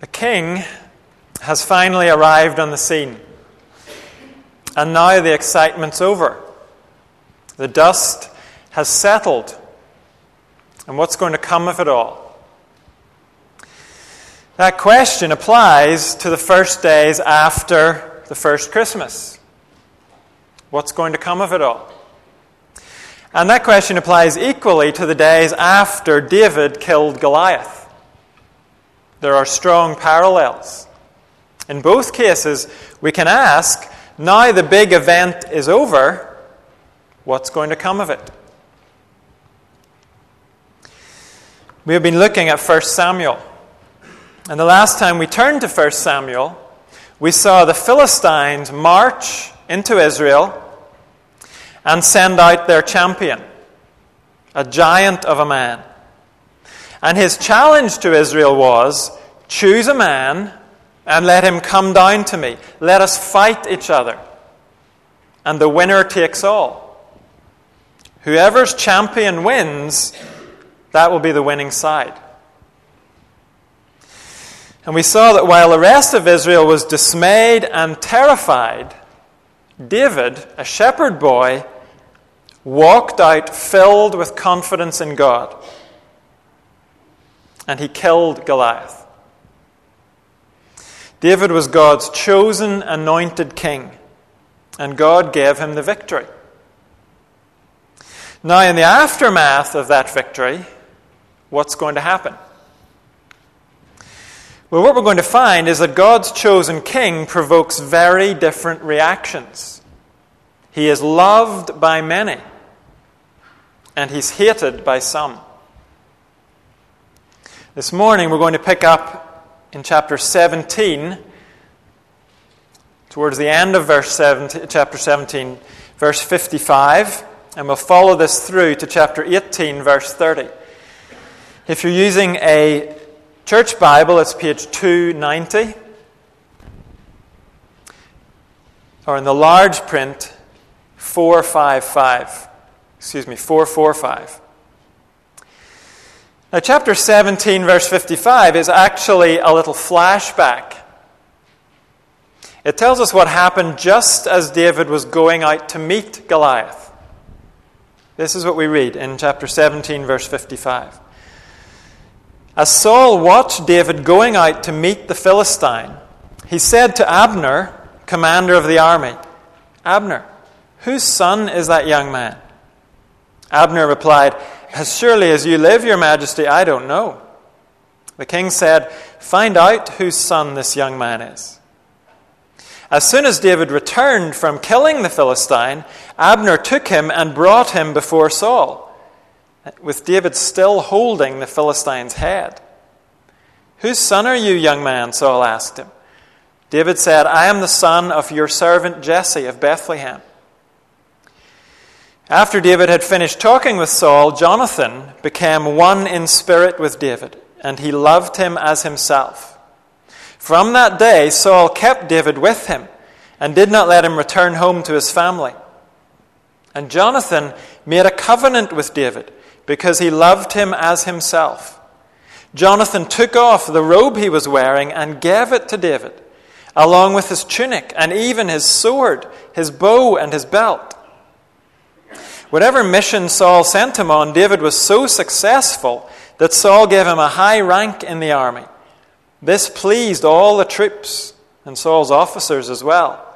The king has finally arrived on the scene. And now the excitement's over. The dust has settled. And what's going to come of it all? That question applies to the first days after the first Christmas. What's going to come of it all? And that question applies equally to the days after David killed Goliath. There are strong parallels. In both cases, we can ask now the big event is over, what's going to come of it? We have been looking at 1 Samuel. And the last time we turned to 1 Samuel, we saw the Philistines march into Israel and send out their champion, a giant of a man. And his challenge to Israel was choose a man and let him come down to me. Let us fight each other. And the winner takes all. Whoever's champion wins, that will be the winning side. And we saw that while the rest of Israel was dismayed and terrified, David, a shepherd boy, walked out filled with confidence in God and he killed Goliath. David was God's chosen, anointed king, and God gave him the victory. Now, in the aftermath of that victory, what's going to happen? Well, what we're going to find is that God's chosen king provokes very different reactions. He is loved by many, and he's hated by some. This morning we're going to pick up in chapter 17, towards the end of verse 17, chapter 17, verse 55, and we'll follow this through to chapter 18, verse 30. If you're using a church Bible, it's page 290. Or in the large print, 455. Excuse me, 445. Now, chapter 17, verse 55, is actually a little flashback. It tells us what happened just as David was going out to meet Goliath. This is what we read in chapter 17, verse 55. As Saul watched David going out to meet the Philistine, he said to Abner, commander of the army, Abner, whose son is that young man? Abner replied, as surely as you live, your majesty, I don't know. The king said, Find out whose son this young man is. As soon as David returned from killing the Philistine, Abner took him and brought him before Saul, with David still holding the Philistine's head. Whose son are you, young man? Saul asked him. David said, I am the son of your servant Jesse of Bethlehem. After David had finished talking with Saul, Jonathan became one in spirit with David, and he loved him as himself. From that day, Saul kept David with him and did not let him return home to his family. And Jonathan made a covenant with David because he loved him as himself. Jonathan took off the robe he was wearing and gave it to David, along with his tunic and even his sword, his bow, and his belt. Whatever mission Saul sent him on, David was so successful that Saul gave him a high rank in the army. This pleased all the troops and Saul's officers as well.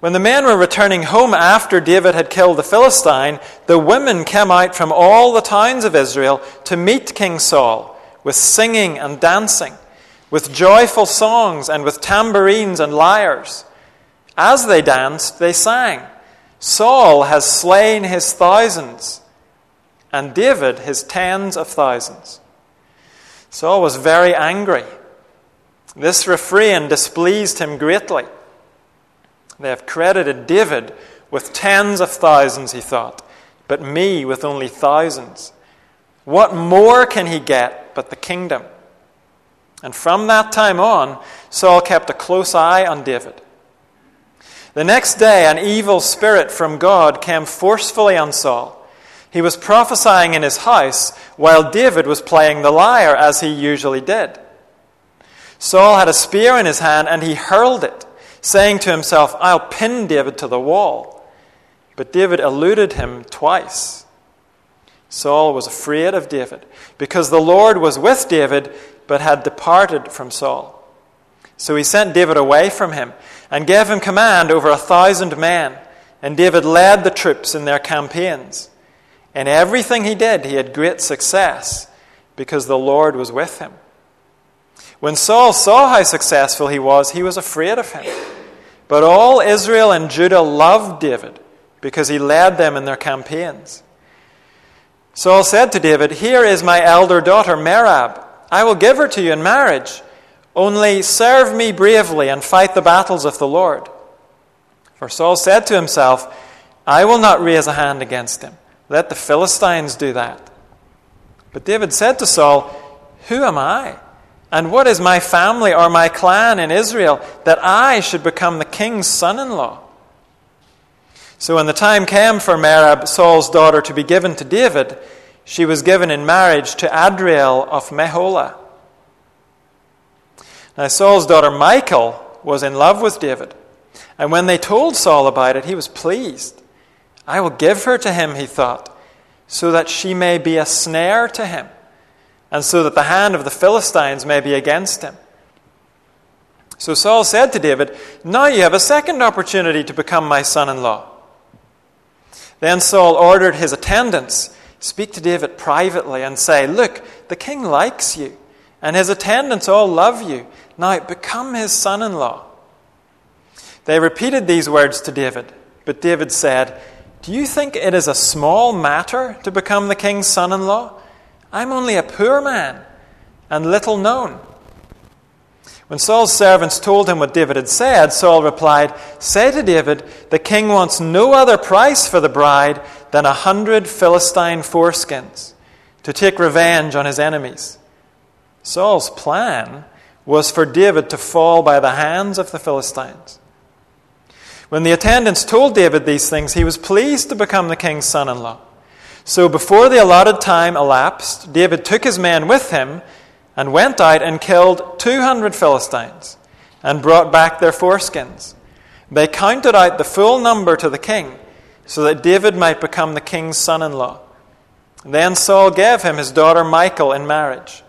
When the men were returning home after David had killed the Philistine, the women came out from all the towns of Israel to meet King Saul with singing and dancing, with joyful songs and with tambourines and lyres. As they danced, they sang. Saul has slain his thousands, and David his tens of thousands. Saul was very angry. This refrain displeased him greatly. They have credited David with tens of thousands, he thought, but me with only thousands. What more can he get but the kingdom? And from that time on, Saul kept a close eye on David. The next day, an evil spirit from God came forcefully on Saul. He was prophesying in his house while David was playing the lyre as he usually did. Saul had a spear in his hand and he hurled it, saying to himself, I'll pin David to the wall. But David eluded him twice. Saul was afraid of David because the Lord was with David but had departed from Saul. So he sent David away from him and gave him command over a thousand men. And David led the troops in their campaigns. In everything he did, he had great success because the Lord was with him. When Saul saw how successful he was, he was afraid of him. But all Israel and Judah loved David because he led them in their campaigns. Saul said to David, Here is my elder daughter, Merab. I will give her to you in marriage. Only serve me bravely and fight the battles of the Lord. For Saul said to himself, I will not raise a hand against him. Let the Philistines do that. But David said to Saul, Who am I? And what is my family or my clan in Israel that I should become the king's son in law? So when the time came for Merab, Saul's daughter, to be given to David, she was given in marriage to Adriel of Meholah. Now, Saul's daughter Michal was in love with David. And when they told Saul about it, he was pleased. I will give her to him, he thought, so that she may be a snare to him, and so that the hand of the Philistines may be against him. So Saul said to David, Now you have a second opportunity to become my son in law. Then Saul ordered his attendants speak to David privately and say, Look, the king likes you, and his attendants all love you. Now become his son in law. They repeated these words to David, but David said, Do you think it is a small matter to become the king's son in law? I'm only a poor man and little known. When Saul's servants told him what David had said, Saul replied, Say to David, the king wants no other price for the bride than a hundred Philistine foreskins to take revenge on his enemies. Saul's plan was for David to fall by the hands of the Philistines. When the attendants told David these things, he was pleased to become the king's son in law. So before the allotted time elapsed, David took his men with him and went out and killed 200 Philistines and brought back their foreskins. They counted out the full number to the king so that David might become the king's son in law. Then Saul gave him his daughter Michal in marriage.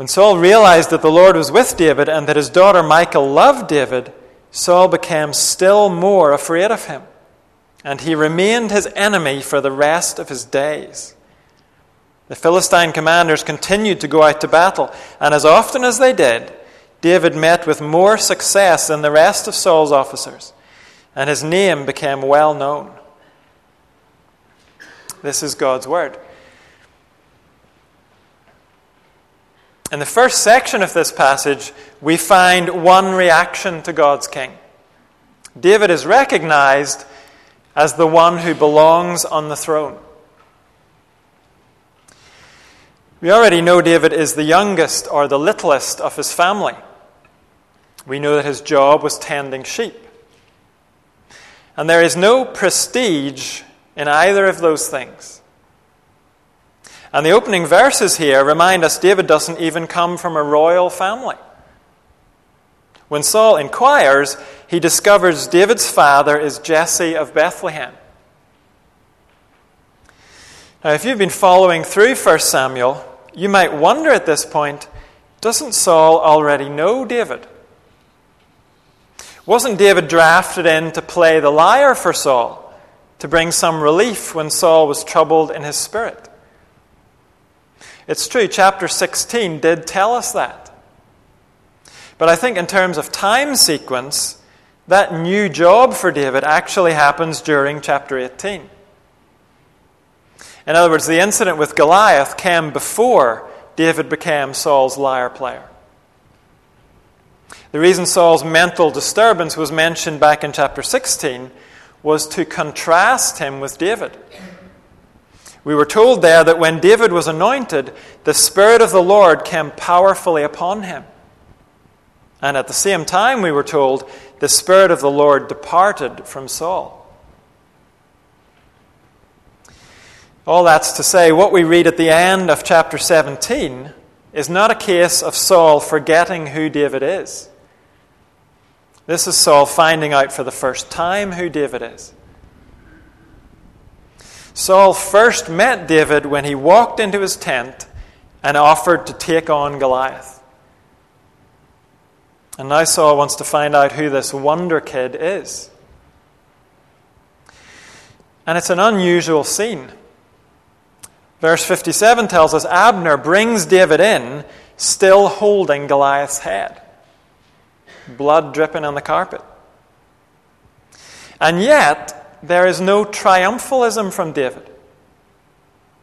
When Saul realized that the Lord was with David and that his daughter Michal loved David, Saul became still more afraid of him, and he remained his enemy for the rest of his days. The Philistine commanders continued to go out to battle, and as often as they did, David met with more success than the rest of Saul's officers, and his name became well known. This is God's word. In the first section of this passage, we find one reaction to God's king. David is recognized as the one who belongs on the throne. We already know David is the youngest or the littlest of his family. We know that his job was tending sheep. And there is no prestige in either of those things. And the opening verses here remind us David doesn't even come from a royal family. When Saul inquires, he discovers David's father is Jesse of Bethlehem. Now, if you've been following through 1 Samuel, you might wonder at this point doesn't Saul already know David? Wasn't David drafted in to play the lyre for Saul, to bring some relief when Saul was troubled in his spirit? It's true, chapter 16 did tell us that. But I think, in terms of time sequence, that new job for David actually happens during chapter 18. In other words, the incident with Goliath came before David became Saul's lyre player. The reason Saul's mental disturbance was mentioned back in chapter 16 was to contrast him with David. We were told there that when David was anointed, the Spirit of the Lord came powerfully upon him. And at the same time, we were told, the Spirit of the Lord departed from Saul. All that's to say, what we read at the end of chapter 17 is not a case of Saul forgetting who David is. This is Saul finding out for the first time who David is. Saul first met David when he walked into his tent and offered to take on Goliath. And now Saul wants to find out who this wonder kid is. And it's an unusual scene. Verse 57 tells us Abner brings David in, still holding Goliath's head, blood dripping on the carpet. And yet, there is no triumphalism from David.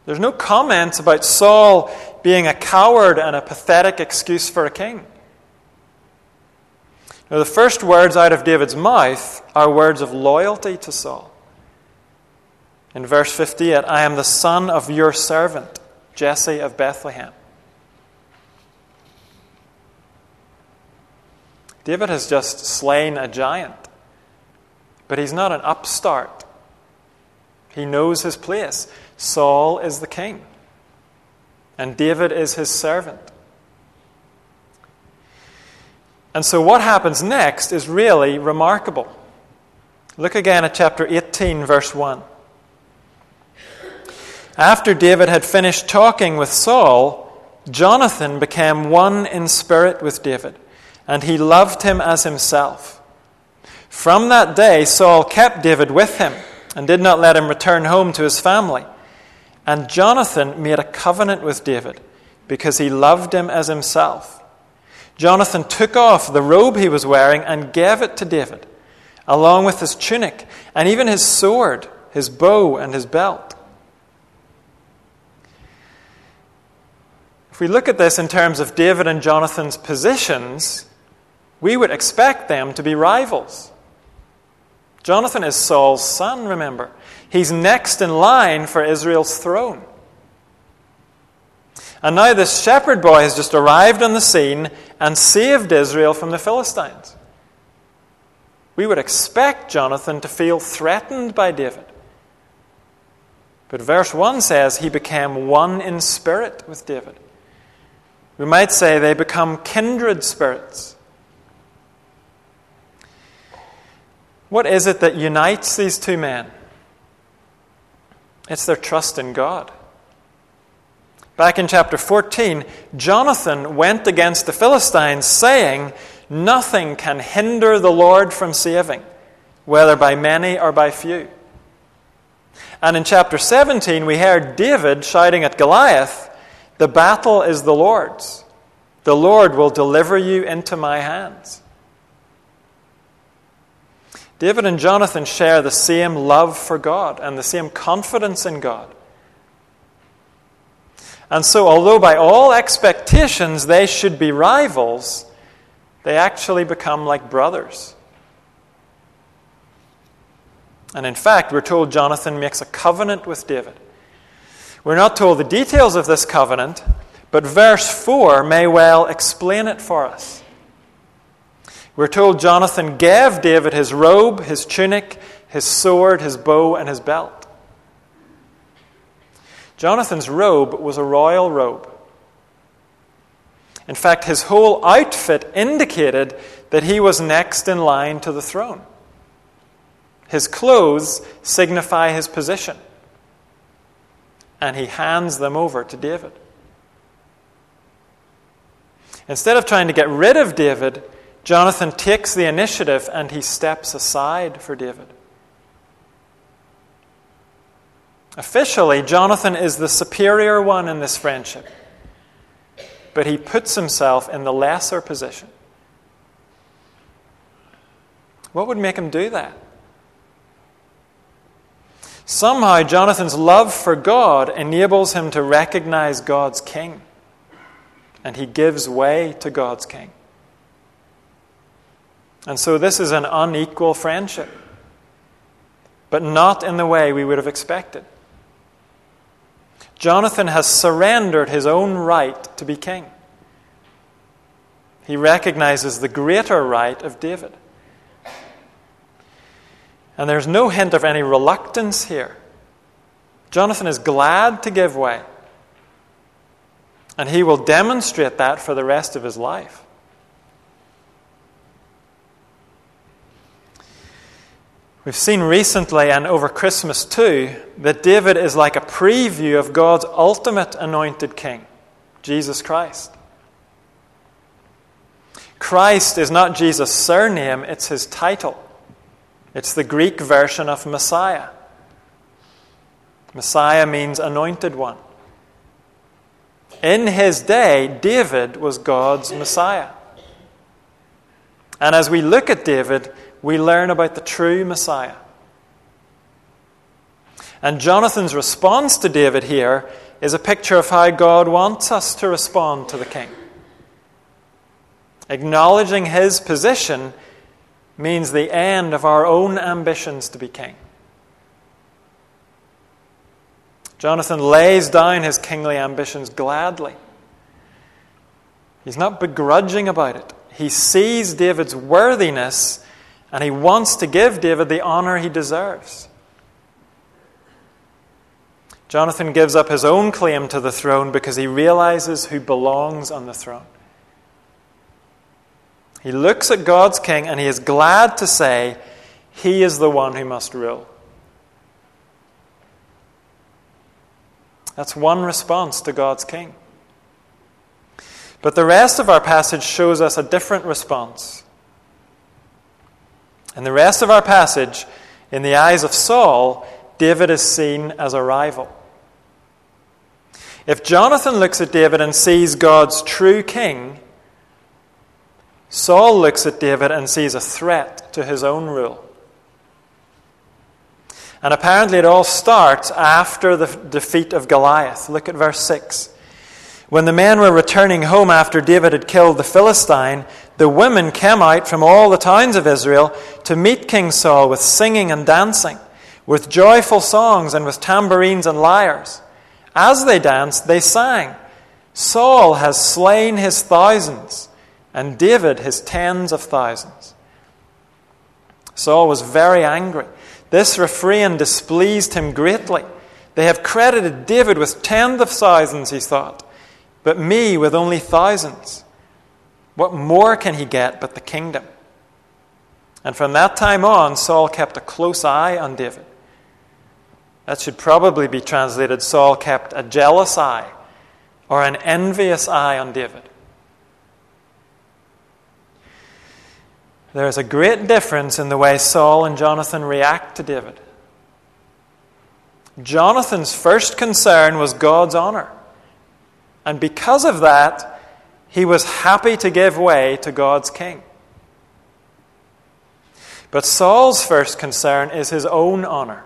There's no comments about Saul being a coward and a pathetic excuse for a king. Now, the first words out of David's mouth are words of loyalty to Saul. In verse 58, I am the son of your servant, Jesse of Bethlehem. David has just slain a giant, but he's not an upstart. He knows his place. Saul is the king, and David is his servant. And so, what happens next is really remarkable. Look again at chapter 18, verse 1. After David had finished talking with Saul, Jonathan became one in spirit with David, and he loved him as himself. From that day, Saul kept David with him and did not let him return home to his family. And Jonathan made a covenant with David because he loved him as himself. Jonathan took off the robe he was wearing and gave it to David, along with his tunic and even his sword, his bow, and his belt. If we look at this in terms of David and Jonathan's positions, we would expect them to be rivals. Jonathan is Saul's son, remember. He's next in line for Israel's throne. And now this shepherd boy has just arrived on the scene and saved Israel from the Philistines. We would expect Jonathan to feel threatened by David. But verse 1 says he became one in spirit with David. We might say they become kindred spirits. What is it that unites these two men? It's their trust in God. Back in chapter 14, Jonathan went against the Philistines, saying, Nothing can hinder the Lord from saving, whether by many or by few. And in chapter 17, we heard David shouting at Goliath, the battle is the Lord's. The Lord will deliver you into my hands. David and Jonathan share the same love for God and the same confidence in God. And so, although by all expectations they should be rivals, they actually become like brothers. And in fact, we're told Jonathan makes a covenant with David. We're not told the details of this covenant, but verse 4 may well explain it for us. We're told Jonathan gave David his robe, his tunic, his sword, his bow, and his belt. Jonathan's robe was a royal robe. In fact, his whole outfit indicated that he was next in line to the throne. His clothes signify his position and he hands them over to David. Instead of trying to get rid of David, Jonathan takes the initiative and he steps aside for David. Officially, Jonathan is the superior one in this friendship, but he puts himself in the lesser position. What would make him do that? Somehow, Jonathan's love for God enables him to recognize God's king, and he gives way to God's king. And so, this is an unequal friendship, but not in the way we would have expected. Jonathan has surrendered his own right to be king. He recognizes the greater right of David. And there's no hint of any reluctance here. Jonathan is glad to give way. And he will demonstrate that for the rest of his life. We've seen recently and over Christmas too that David is like a preview of God's ultimate anointed king, Jesus Christ. Christ is not Jesus' surname, it's his title. It's the Greek version of Messiah. Messiah means anointed one. In his day, David was God's Messiah. And as we look at David, we learn about the true Messiah. And Jonathan's response to David here is a picture of how God wants us to respond to the king. Acknowledging his position means the end of our own ambitions to be king. Jonathan lays down his kingly ambitions gladly. He's not begrudging about it. He sees David's worthiness and he wants to give David the honor he deserves. Jonathan gives up his own claim to the throne because he realizes who belongs on the throne. He looks at God's king and he is glad to say, He is the one who must rule. That's one response to God's king. But the rest of our passage shows us a different response. In the rest of our passage, in the eyes of Saul, David is seen as a rival. If Jonathan looks at David and sees God's true king, Saul looks at David and sees a threat to his own rule. And apparently, it all starts after the defeat of Goliath. Look at verse 6. When the men were returning home after David had killed the Philistine, the women came out from all the towns of Israel to meet King Saul with singing and dancing, with joyful songs and with tambourines and lyres. As they danced, they sang, Saul has slain his thousands and David his tens of thousands. Saul was very angry. This refrain displeased him greatly. They have credited David with tens of thousands, he thought, but me with only thousands. What more can he get but the kingdom? And from that time on, Saul kept a close eye on David. That should probably be translated Saul kept a jealous eye or an envious eye on David. There is a great difference in the way Saul and Jonathan react to David. Jonathan's first concern was God's honor. And because of that, he was happy to give way to God's king. But Saul's first concern is his own honor.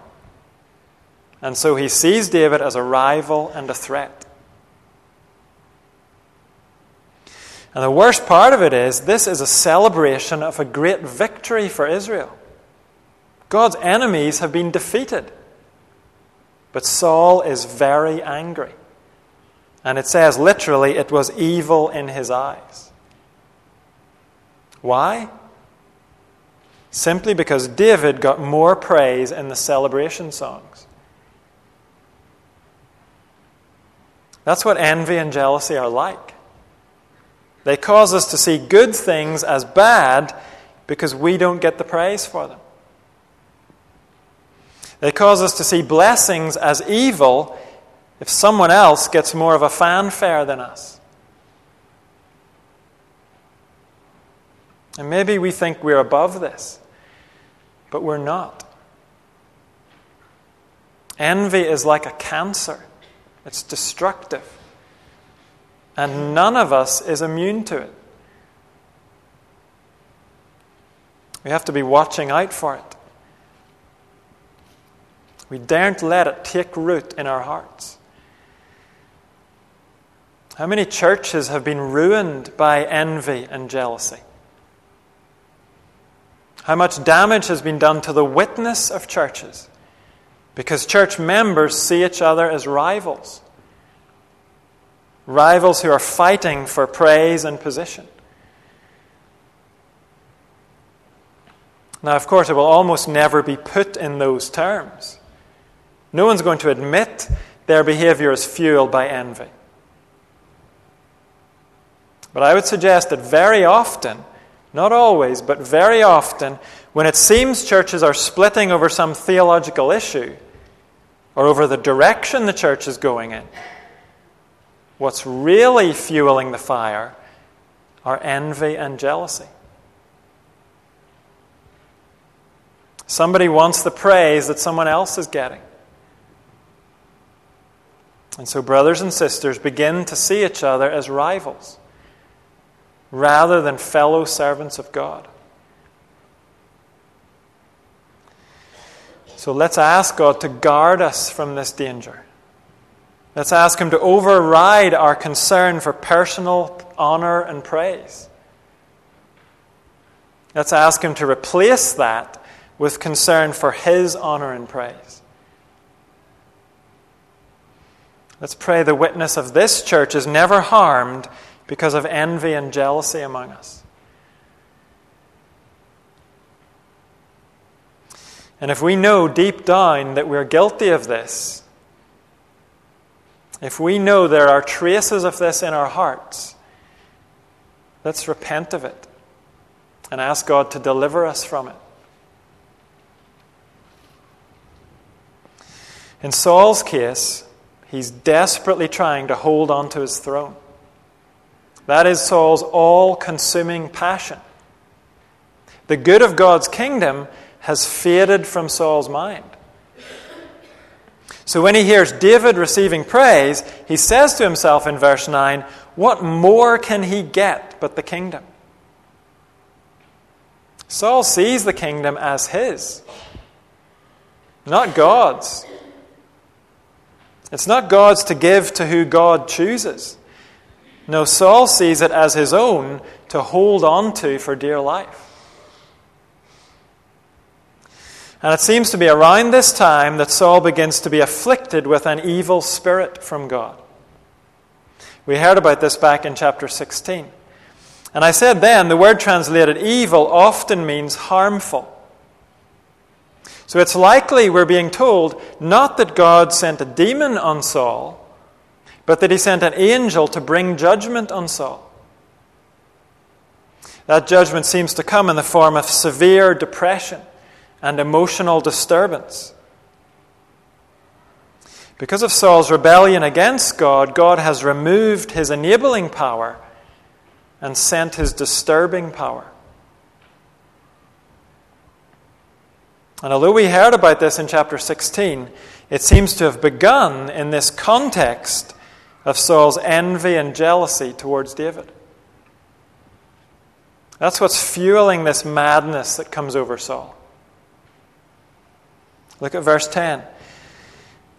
And so he sees David as a rival and a threat. And the worst part of it is this is a celebration of a great victory for Israel. God's enemies have been defeated. But Saul is very angry. And it says literally, it was evil in his eyes. Why? Simply because David got more praise in the celebration songs. That's what envy and jealousy are like. They cause us to see good things as bad because we don't get the praise for them. They cause us to see blessings as evil if someone else gets more of a fanfare than us. And maybe we think we're above this, but we're not. Envy is like a cancer, it's destructive. And none of us is immune to it. We have to be watching out for it. We daren't let it take root in our hearts. How many churches have been ruined by envy and jealousy? How much damage has been done to the witness of churches because church members see each other as rivals? rivals who are fighting for praise and position. Now, of course, it will almost never be put in those terms. No one's going to admit their behavior is fueled by envy. But I would suggest that very often, not always, but very often, when it seems churches are splitting over some theological issue or over the direction the church is going in, what's really fueling the fire are envy and jealousy. Somebody wants the praise that someone else is getting. And so, brothers and sisters begin to see each other as rivals rather than fellow servants of God. So, let's ask God to guard us from this danger. Let's ask Him to override our concern for personal honor and praise. Let's ask Him to replace that with concern for His honor and praise. Let's pray the witness of this church is never harmed because of envy and jealousy among us. And if we know deep down that we're guilty of this, if we know there are traces of this in our hearts, let's repent of it and ask God to deliver us from it. In Saul's case, he's desperately trying to hold on to his throne. That is Saul's all consuming passion. The good of God's kingdom has faded from Saul's mind. So when he hears David receiving praise, he says to himself in verse 9, What more can he get but the kingdom? Saul sees the kingdom as his, not God's. It's not God's to give to who God chooses. No, Saul sees it as his own to hold on to for dear life. And it seems to be around this time that Saul begins to be afflicted with an evil spirit from God. We heard about this back in chapter 16. And I said then the word translated evil often means harmful. So it's likely we're being told not that God sent a demon on Saul, but that he sent an angel to bring judgment on Saul. That judgment seems to come in the form of severe depression and emotional disturbance. Because of Saul's rebellion against God, God has removed his enabling power and sent his disturbing power. And although we heard about this in chapter 16, it seems to have begun in this context of Saul's envy and jealousy towards David. That's what's fueling this madness that comes over Saul. Look at verse 10.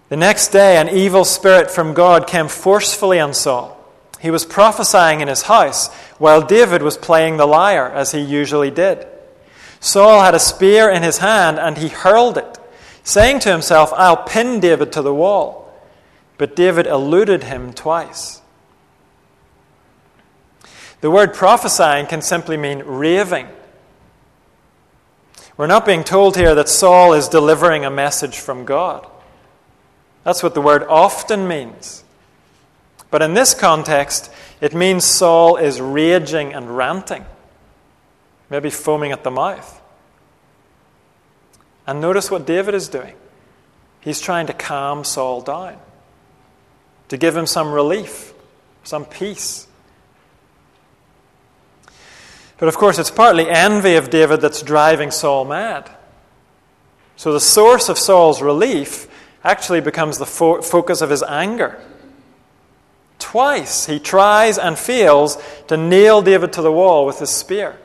The next day, an evil spirit from God came forcefully on Saul. He was prophesying in his house while David was playing the lyre, as he usually did. Saul had a spear in his hand and he hurled it, saying to himself, I'll pin David to the wall. But David eluded him twice. The word prophesying can simply mean raving. We're not being told here that Saul is delivering a message from God. That's what the word often means. But in this context, it means Saul is raging and ranting maybe foaming at the mouth. And notice what David is doing. He's trying to calm Saul down, to give him some relief, some peace. But of course, it's partly envy of David that's driving Saul mad. So the source of Saul's relief actually becomes the fo- focus of his anger. Twice he tries and fails to nail David to the wall with his spear.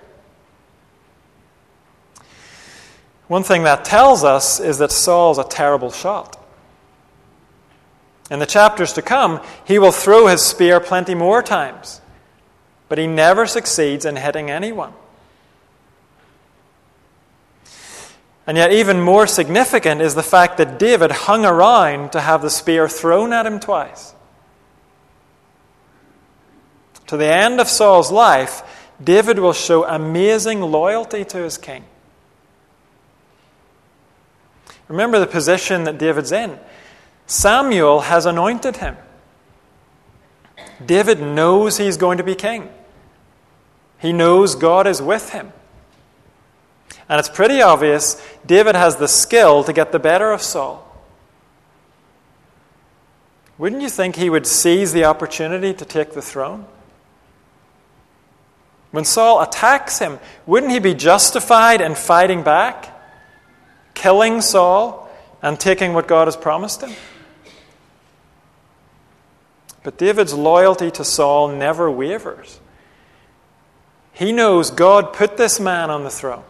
One thing that tells us is that Saul's a terrible shot. In the chapters to come, he will throw his spear plenty more times, but he never succeeds in hitting anyone. And yet, even more significant is the fact that David hung around to have the spear thrown at him twice. To the end of Saul's life, David will show amazing loyalty to his king. Remember the position that David's in. Samuel has anointed him. David knows he's going to be king. He knows God is with him. And it's pretty obvious David has the skill to get the better of Saul. Wouldn't you think he would seize the opportunity to take the throne? When Saul attacks him, wouldn't he be justified in fighting back, killing Saul, and taking what God has promised him? But David's loyalty to Saul never wavers. He knows God put this man on the throne,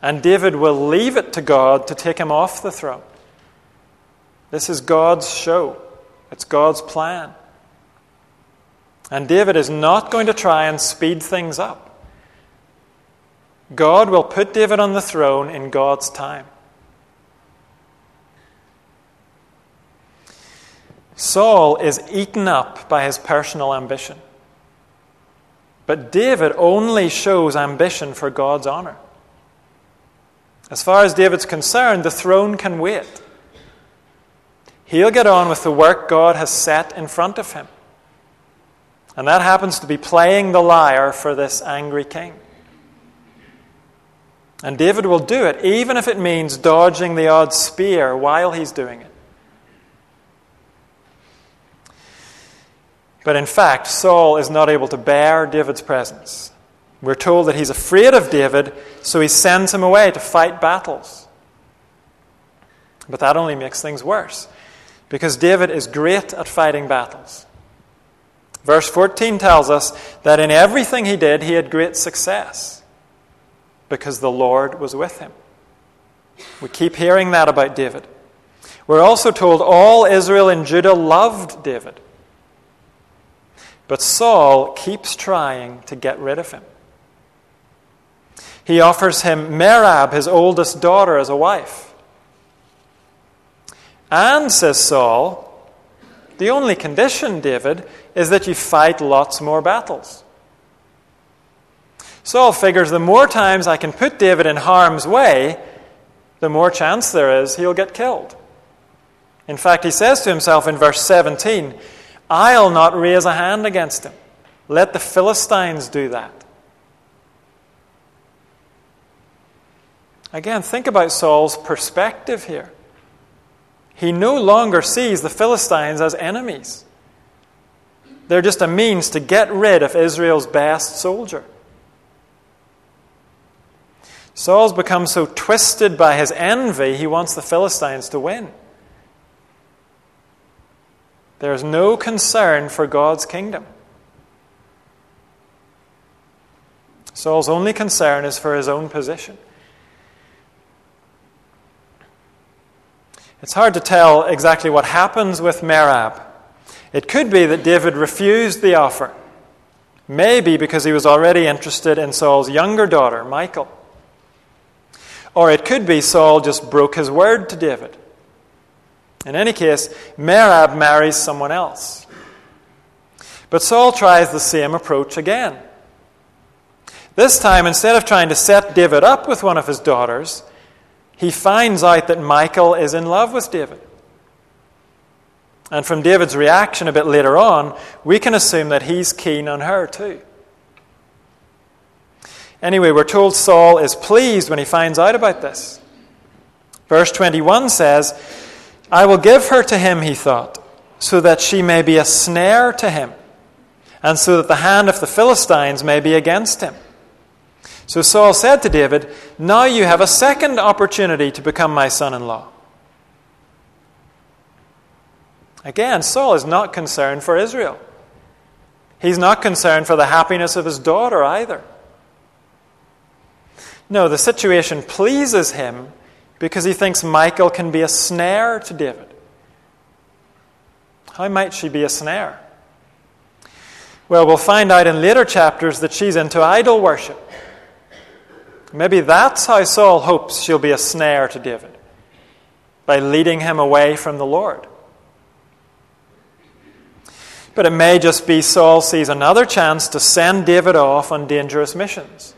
and David will leave it to God to take him off the throne. This is God's show, it's God's plan. And David is not going to try and speed things up. God will put David on the throne in God's time. Saul is eaten up by his personal ambition. But David only shows ambition for God's honor. As far as David's concerned, the throne can wait. He'll get on with the work God has set in front of him. And that happens to be playing the lyre for this angry king. And David will do it, even if it means dodging the odd spear while he's doing it. But in fact, Saul is not able to bear David's presence. We're told that he's afraid of David, so he sends him away to fight battles. But that only makes things worse, because David is great at fighting battles. Verse 14 tells us that in everything he did, he had great success, because the Lord was with him. We keep hearing that about David. We're also told all Israel and Judah loved David. But Saul keeps trying to get rid of him. He offers him Merab, his oldest daughter, as a wife. And, says Saul, the only condition, David, is that you fight lots more battles. Saul figures the more times I can put David in harm's way, the more chance there is he'll get killed. In fact, he says to himself in verse 17, I'll not raise a hand against him. Let the Philistines do that. Again, think about Saul's perspective here. He no longer sees the Philistines as enemies. They're just a means to get rid of Israel's best soldier. Saul's become so twisted by his envy, he wants the Philistines to win. There is no concern for God's kingdom. Saul's only concern is for his own position. It's hard to tell exactly what happens with Merab. It could be that David refused the offer, maybe because he was already interested in Saul's younger daughter, Michal. Or it could be Saul just broke his word to David. In any case, Merab marries someone else. But Saul tries the same approach again. This time, instead of trying to set David up with one of his daughters, he finds out that Michal is in love with David. And from David's reaction a bit later on, we can assume that he's keen on her too. Anyway, we're told Saul is pleased when he finds out about this. Verse 21 says, I will give her to him, he thought, so that she may be a snare to him, and so that the hand of the Philistines may be against him. So Saul said to David, Now you have a second opportunity to become my son in law. Again, Saul is not concerned for Israel. He's not concerned for the happiness of his daughter either. No, the situation pleases him because he thinks Michal can be a snare to David. How might she be a snare? Well, we'll find out in later chapters that she's into idol worship. Maybe that's how Saul hopes she'll be a snare to David, by leading him away from the Lord. But it may just be Saul sees another chance to send David off on dangerous missions.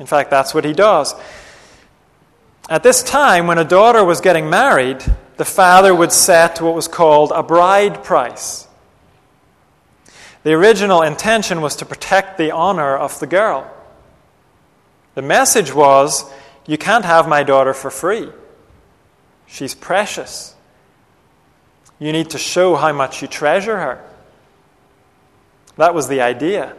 In fact, that's what he does. At this time, when a daughter was getting married, the father would set what was called a bride price. The original intention was to protect the honor of the girl. The message was you can't have my daughter for free. She's precious. You need to show how much you treasure her. That was the idea.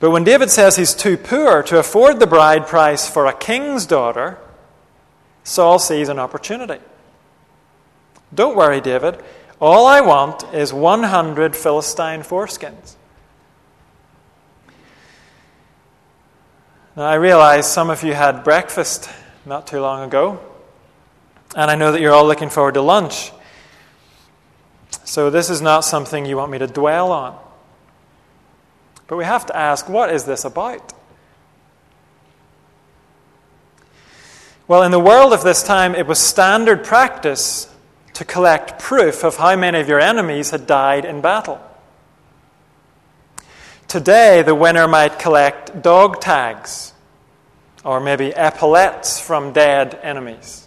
But when David says he's too poor to afford the bride price for a king's daughter, Saul sees an opportunity. Don't worry, David. All I want is 100 Philistine foreskins. Now, I realize some of you had breakfast not too long ago, and I know that you're all looking forward to lunch. So, this is not something you want me to dwell on. But we have to ask what is this about? Well, in the world of this time, it was standard practice to collect proof of how many of your enemies had died in battle. Today, the winner might collect dog tags or maybe epaulets from dead enemies.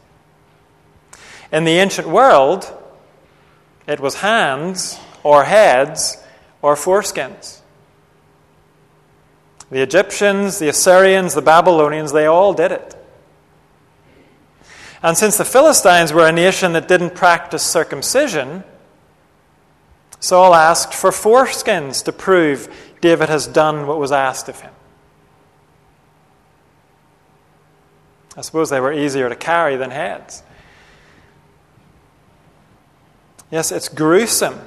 In the ancient world, it was hands or heads or foreskins. The Egyptians, the Assyrians, the Babylonians, they all did it. And since the Philistines were a nation that didn't practice circumcision, Saul asked for foreskins to prove David has done what was asked of him. I suppose they were easier to carry than heads. Yes, it's gruesome.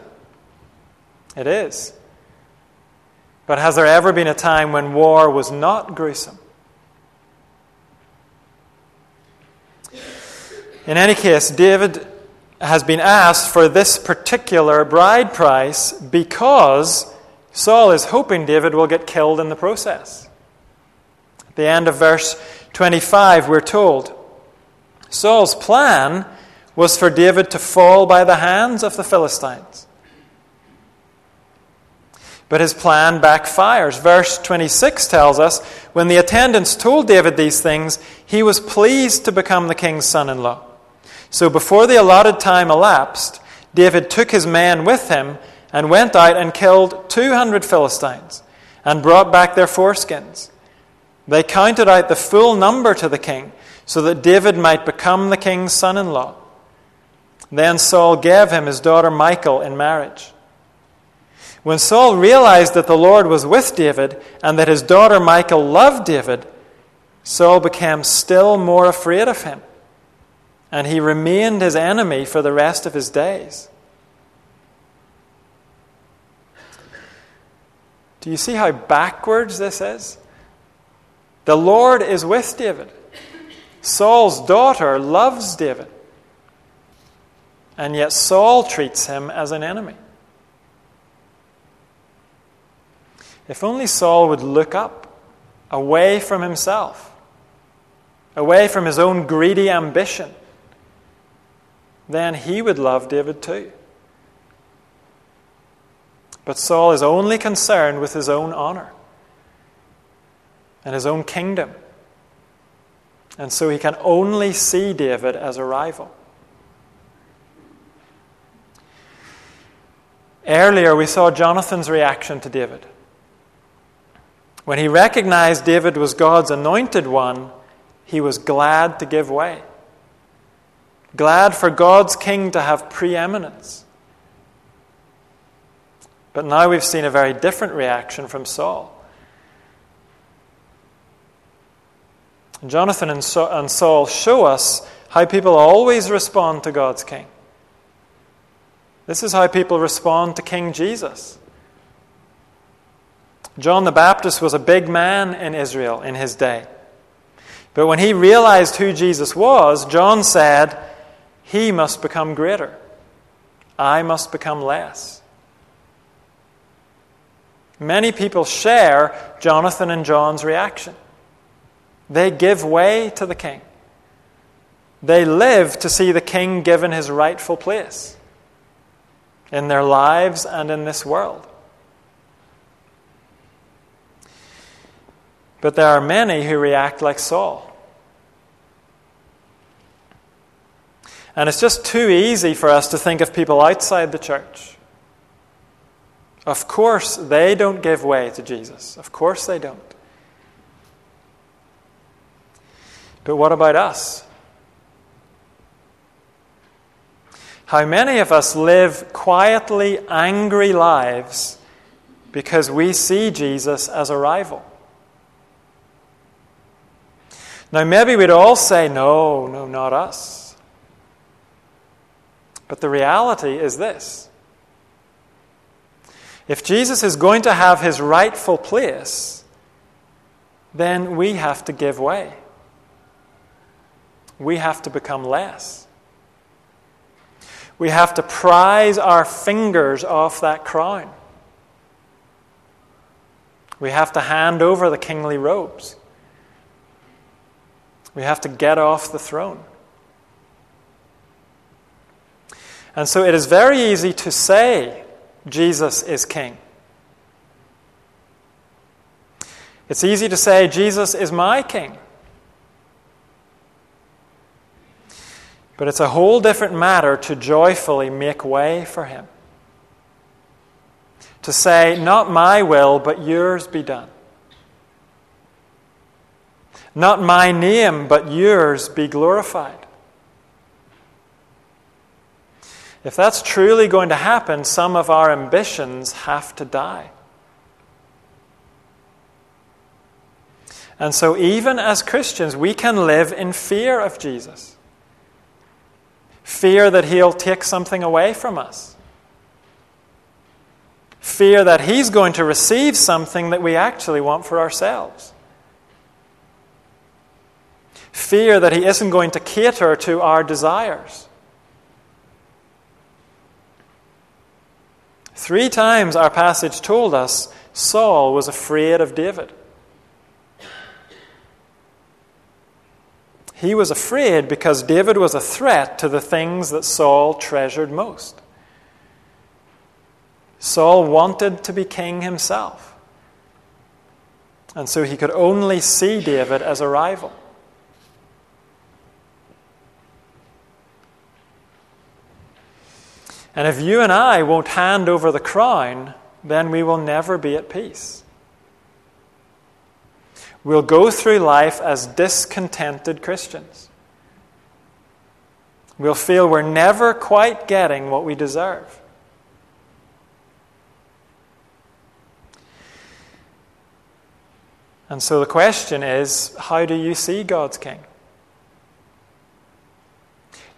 It is. But has there ever been a time when war was not gruesome? In any case, David has been asked for this particular bride price because Saul is hoping David will get killed in the process. At the end of verse 25, we're told Saul's plan was for David to fall by the hands of the Philistines. But his plan backfires. Verse 26 tells us when the attendants told David these things, he was pleased to become the king's son in law. So before the allotted time elapsed, David took his men with him and went out and killed 200 Philistines and brought back their foreskins. They counted out the full number to the king so that David might become the king's son in law. Then Saul gave him his daughter Michal in marriage. When Saul realized that the Lord was with David and that his daughter Michal loved David, Saul became still more afraid of him and he remained his enemy for the rest of his days. Do you see how backwards this is? The Lord is with David. Saul's daughter loves David. And yet Saul treats him as an enemy. If only Saul would look up, away from himself, away from his own greedy ambition, then he would love David too. But Saul is only concerned with his own honor and his own kingdom. And so he can only see David as a rival. Earlier, we saw Jonathan's reaction to David. When he recognized David was God's anointed one, he was glad to give way glad for God's king to have preeminence. But now we've seen a very different reaction from Saul. Jonathan and Saul show us how people always respond to God's king. This is how people respond to King Jesus. John the Baptist was a big man in Israel in his day. But when he realized who Jesus was, John said, he must become greater. I must become less. Many people share Jonathan and John's reaction. They give way to the king. They live to see the king given his rightful place in their lives and in this world. But there are many who react like Saul. And it's just too easy for us to think of people outside the church. Of course, they don't give way to Jesus. Of course, they don't. But what about us? How many of us live quietly angry lives because we see Jesus as a rival? Now, maybe we'd all say, no, no, not us. But the reality is this if Jesus is going to have his rightful place, then we have to give way. We have to become less. We have to prise our fingers off that crown. We have to hand over the kingly robes. We have to get off the throne. And so it is very easy to say Jesus is king. It's easy to say Jesus is my king. But it's a whole different matter to joyfully make way for him. To say, Not my will, but yours be done. Not my name, but yours be glorified. If that's truly going to happen, some of our ambitions have to die. And so, even as Christians, we can live in fear of Jesus. Fear that he'll take something away from us. Fear that he's going to receive something that we actually want for ourselves fear that He isn't going to cater to our desires. Three times our passage told us Saul was afraid of David. He was afraid because David was a threat to the things that Saul treasured most. Saul wanted to be king himself. And so he could only see David as a rival. And if you and I won't hand over the crown, then we will never be at peace. We'll go through life as discontented Christians. We'll feel we're never quite getting what we deserve. And so the question is how do you see God's King?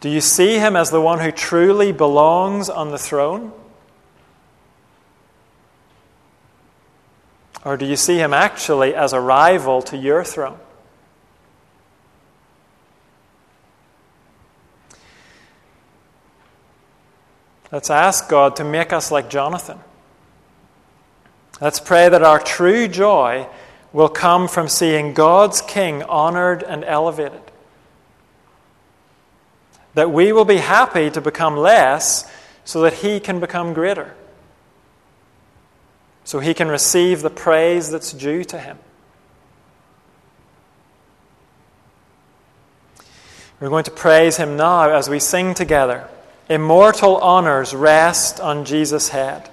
Do you see him as the one who truly belongs on the throne? Or do you see him actually as a rival to your throne? Let's ask God to make us like Jonathan. Let's pray that our true joy will come from seeing God's King honored and elevated that we will be happy to become less so that He can become greater, so He can receive the praise that's due to Him. We're going to praise Him now as we sing together. Immortal honors rest on Jesus' head.